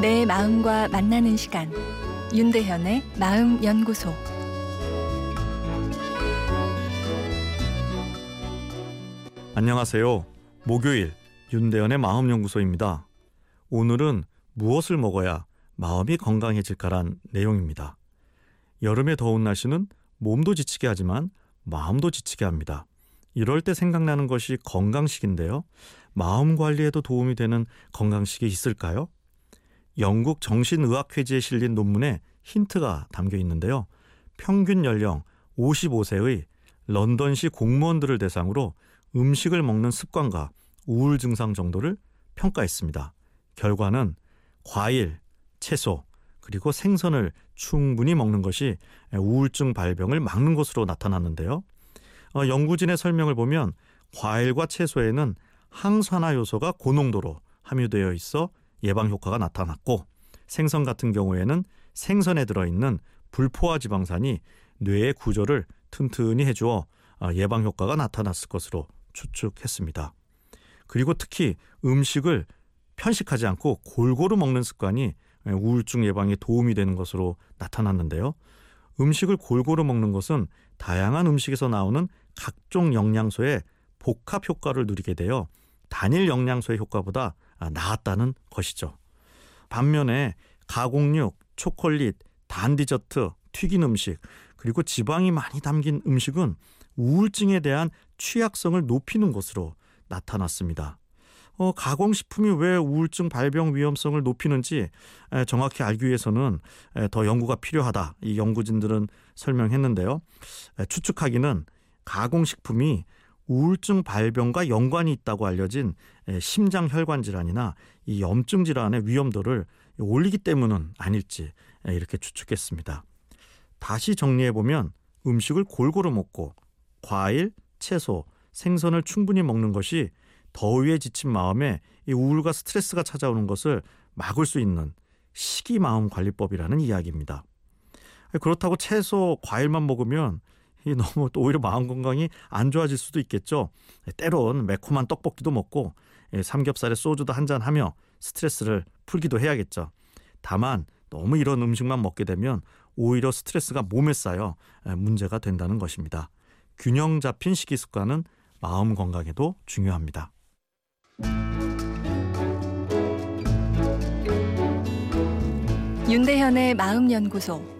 내 마음과 만나는 시간 윤대현의 마음 연구소 안녕하세요. 목요일 윤대현의 마음 연구소입니다. 오늘은 무엇을 먹어야 마음이 건강해질까란 내용입니다. 여름의 더운 날씨는 몸도 지치게 하지만 마음도 지치게 합니다. 이럴 때 생각나는 것이 건강식인데요. 마음 관리에도 도움이 되는 건강식이 있을까요? 영국 정신의학회지에 실린 논문에 힌트가 담겨 있는데요. 평균 연령 55세의 런던시 공무원들을 대상으로 음식을 먹는 습관과 우울 증상 정도를 평가했습니다. 결과는 과일, 채소, 그리고 생선을 충분히 먹는 것이 우울증 발병을 막는 것으로 나타났는데요. 어, 연구진의 설명을 보면 과일과 채소에는 항산화 요소가 고농도로 함유되어 있어 예방 효과가 나타났고 생선 같은 경우에는 생선에 들어있는 불포화 지방산이 뇌의 구조를 튼튼히 해주어 어, 예방 효과가 나타났을 것으로 추측했습니다. 그리고 특히 음식을 편식하지 않고 골고루 먹는 습관이 우울증 예방에 도움이 되는 것으로 나타났는데요. 음식을 골고루 먹는 것은 다양한 음식에서 나오는 각종 영양소의 복합 효과를 누리게 되어 단일 영양소의 효과보다 나았다는 것이죠. 반면에 가공육, 초콜릿, 단 디저트, 튀긴 음식, 그리고 지방이 많이 담긴 음식은 우울증에 대한 취약성을 높이는 것으로 나타났습니다. 어, 가공식품이 왜 우울증 발병 위험성을 높이는지 에, 정확히 알기 위해서는 에, 더 연구가 필요하다. 이 연구진들은 설명했는데요. 에, 추측하기는 가공식품이 우울증 발병과 연관이 있다고 알려진 심장 혈관 질환이나 이 염증 질환의 위험도를 올리기 때문은 아닐지 이렇게 추측했습니다. 다시 정리해 보면 음식을 골고루 먹고 과일, 채소, 생선을 충분히 먹는 것이 더위에 지친 마음에 이 우울과 스트레스가 찾아오는 것을 막을 수 있는 식이 마음 관리법이라는 이야기입니다. 그렇다고 채소, 과일만 먹으면 이 너무 또 오히려 마음 건강이 안 좋아질 수도 있겠죠. 때론 매콤한 떡볶이도 먹고 삼겹살에 소주도 한 잔 하며 스트레스를 풀기도 해야겠죠. 다만 너무 이런 음식만 먹게 되면 오히려 스트레스가 몸에 쌓여 문제가 된다는 것입니다. 균형 잡힌 식이 습관은 마음 건강에도 중요합니다. 윤대현의 마음연구소